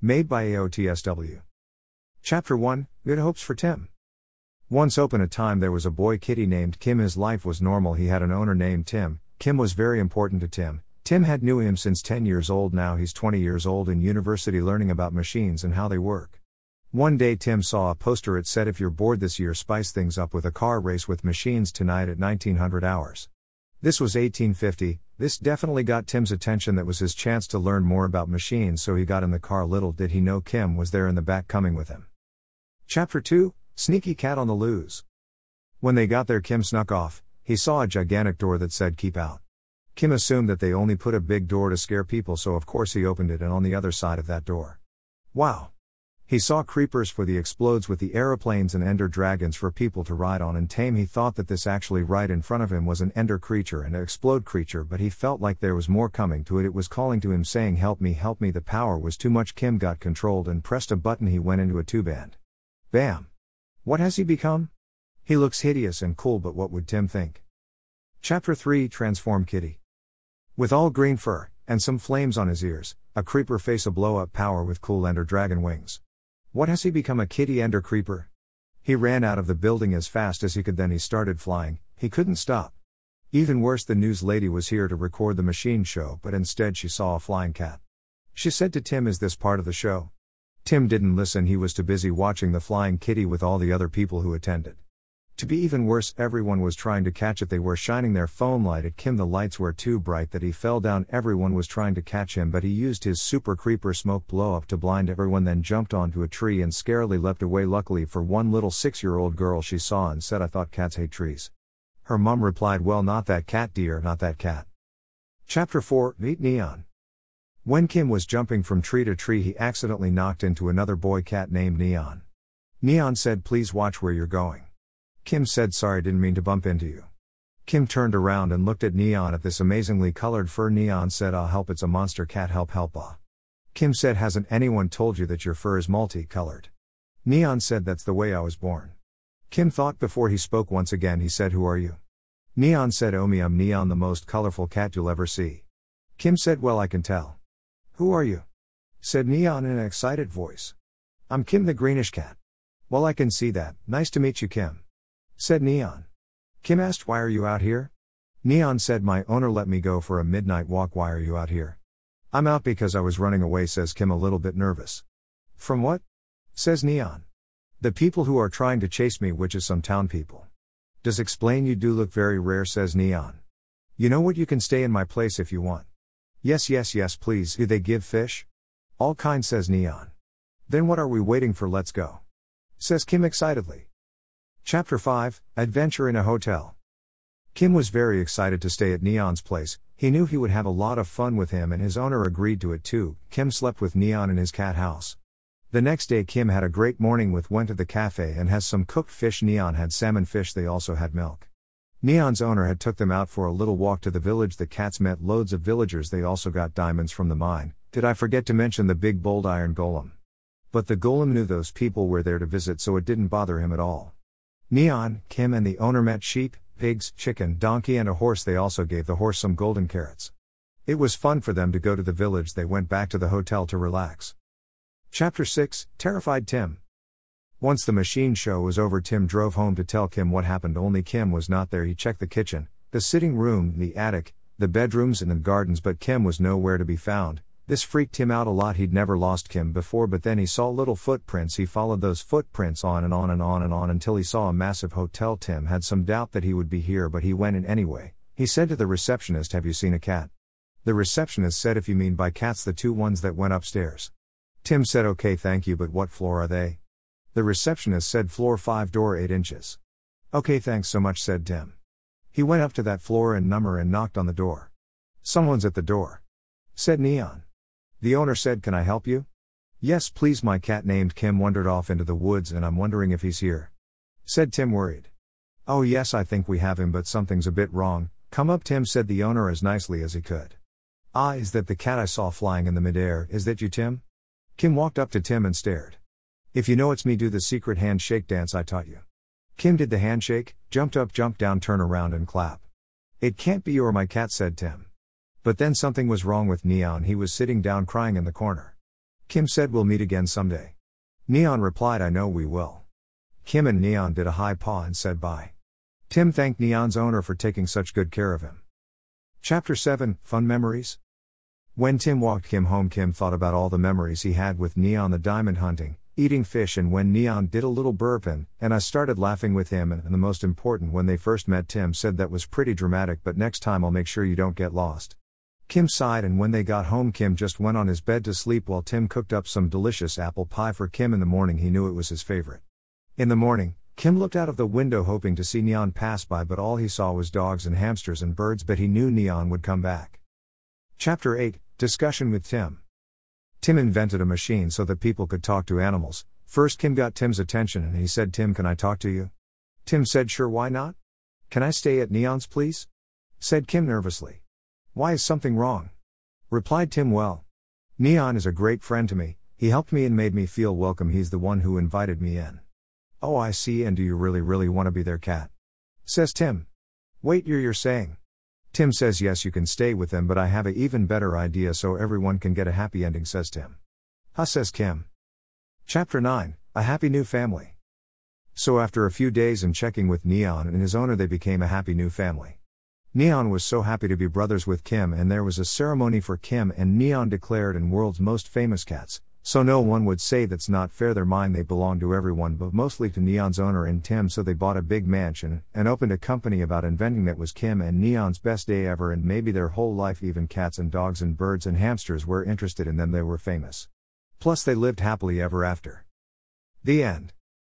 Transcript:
Made by AOTSW. Chapter 1 Good Hopes for Tim. Once upon a time there was a boy kitty named Kim. His life was normal. He had an owner named Tim. Kim was very important to Tim. Tim had knew him since 10 years old. Now he's 20 years old in university learning about machines and how they work. One day Tim saw a poster it said if you're bored this year spice things up with a car race with machines tonight at 1900 hours. This was 1850, this definitely got Tim's attention. That was his chance to learn more about machines, so he got in the car. Little did he know Kim was there in the back coming with him. Chapter 2 Sneaky Cat on the Loose. When they got there, Kim snuck off. He saw a gigantic door that said Keep Out. Kim assumed that they only put a big door to scare people, so of course he opened it and on the other side of that door. Wow! He saw creepers for the explodes with the aeroplanes and ender dragons for people to ride on and tame. He thought that this actually right in front of him was an ender creature and an explode creature, but he felt like there was more coming to it. It was calling to him saying, Help me, help me. The power was too much. Kim got controlled and pressed a button. He went into a tube and bam! What has he become? He looks hideous and cool, but what would Tim think? Chapter 3 Transform Kitty. With all green fur, and some flames on his ears, a creeper face a blow up power with cool ender dragon wings. What has he become a kitty ender creeper? He ran out of the building as fast as he could, then he started flying, he couldn't stop. Even worse, the news lady was here to record the machine show, but instead she saw a flying cat. She said to Tim, Is this part of the show? Tim didn't listen, he was too busy watching the flying kitty with all the other people who attended. To be even worse, everyone was trying to catch it. They were shining their phone light at Kim. The lights were too bright that he fell down. Everyone was trying to catch him, but he used his super creeper smoke blow up to blind everyone, then jumped onto a tree and scarily leapt away. Luckily for one little six year old girl, she saw and said, I thought cats hate trees. Her mum replied, Well, not that cat, dear, not that cat. Chapter 4 Meet Neon. When Kim was jumping from tree to tree, he accidentally knocked into another boy cat named Neon. Neon said, Please watch where you're going. Kim said, Sorry, didn't mean to bump into you. Kim turned around and looked at Neon at this amazingly colored fur. Neon said, I'll help, it's a monster cat, help, help, ah. Kim said, Hasn't anyone told you that your fur is multicolored? Neon said, That's the way I was born. Kim thought before he spoke once again. He said, Who are you? Neon said, Oh, me, I'm Neon, the most colorful cat you'll ever see. Kim said, Well, I can tell. Who are you? said Neon in an excited voice. I'm Kim the greenish cat. Well, I can see that. Nice to meet you, Kim said Neon. Kim asked, Why are you out here? Neon said, My owner let me go for a midnight walk. Why are you out here? I'm out because I was running away, says Kim, a little bit nervous. From what? says Neon. The people who are trying to chase me, which is some town people. Does explain you do look very rare, says Neon. You know what, you can stay in my place if you want. Yes, yes, yes, please. Do they give fish? All kind, says Neon. Then what are we waiting for? Let's go. Says Kim excitedly. Chapter 5 Adventure in a Hotel. Kim was very excited to stay at Neon's place, he knew he would have a lot of fun with him and his owner agreed to it too. Kim slept with Neon in his cat house. The next day, Kim had a great morning with went to the cafe and has some cooked fish. Neon had salmon fish, they also had milk. Neon's owner had took them out for a little walk to the village. The cats met loads of villagers. They also got diamonds from the mine. Did I forget to mention the big bold iron golem? But the golem knew those people were there to visit, so it didn't bother him at all. Neon, Kim, and the owner met sheep, pigs, chicken, donkey, and a horse. They also gave the horse some golden carrots. It was fun for them to go to the village. They went back to the hotel to relax. Chapter 6 Terrified Tim. Once the machine show was over, Tim drove home to tell Kim what happened. Only Kim was not there. He checked the kitchen, the sitting room, the attic, the bedrooms, and the gardens, but Kim was nowhere to be found. This freaked him out a lot. He'd never lost Kim before, but then he saw little footprints. He followed those footprints on and on and on and on until he saw a massive hotel. Tim had some doubt that he would be here, but he went in anyway. He said to the receptionist, Have you seen a cat? The receptionist said, If you mean by cats, the two ones that went upstairs. Tim said, Okay, thank you, but what floor are they? The receptionist said, Floor 5, door 8 inches. Okay, thanks so much, said Tim. He went up to that floor and number and knocked on the door. Someone's at the door. Said Neon. The owner said, Can I help you? Yes, please. My cat named Kim wandered off into the woods and I'm wondering if he's here. Said Tim, worried. Oh, yes, I think we have him, but something's a bit wrong. Come up, Tim, said the owner as nicely as he could. Ah, is that the cat I saw flying in the midair? Is that you, Tim? Kim walked up to Tim and stared. If you know it's me, do the secret handshake dance I taught you. Kim did the handshake, jumped up, jumped down, turn around, and clap. It can't be you or my cat, said Tim. But then something was wrong with Neon, he was sitting down crying in the corner. Kim said we'll meet again someday. Neon replied I know we will. Kim and Neon did a high paw and said bye. Tim thanked Neon's owner for taking such good care of him. Chapter 7 Fun Memories When Tim walked Kim home, Kim thought about all the memories he had with Neon the diamond hunting, eating fish, and when Neon did a little burp and, and I started laughing with him. And, and the most important, when they first met, Tim said that was pretty dramatic, but next time I'll make sure you don't get lost. Kim sighed, and when they got home, Kim just went on his bed to sleep while Tim cooked up some delicious apple pie for Kim in the morning. He knew it was his favorite. In the morning, Kim looked out of the window hoping to see Neon pass by, but all he saw was dogs and hamsters and birds, but he knew Neon would come back. Chapter 8 Discussion with Tim. Tim invented a machine so that people could talk to animals. First, Kim got Tim's attention and he said, Tim, can I talk to you? Tim said, Sure, why not? Can I stay at Neon's, please? said Kim nervously. Why is something wrong? Replied Tim Well. Neon is a great friend to me, he helped me and made me feel welcome, he's the one who invited me in. Oh, I see, and do you really, really want to be their cat? Says Tim. Wait, you're, you're saying. Tim says yes, you can stay with them, but I have a even better idea so everyone can get a happy ending, says Tim. Huh, says Kim. Chapter 9 A Happy New Family. So, after a few days and checking with Neon and his owner, they became a happy new family. Neon was so happy to be brothers with Kim, and there was a ceremony for Kim and Neon declared in world's most famous cats. So no one would say that's not fair. Their mind they belong to everyone, but mostly to Neon's owner and Tim. So they bought a big mansion and opened a company about inventing that was Kim and Neon's best day ever, and maybe their whole life. Even cats and dogs and birds and hamsters were interested in them. They were famous. Plus, they lived happily ever after. The end.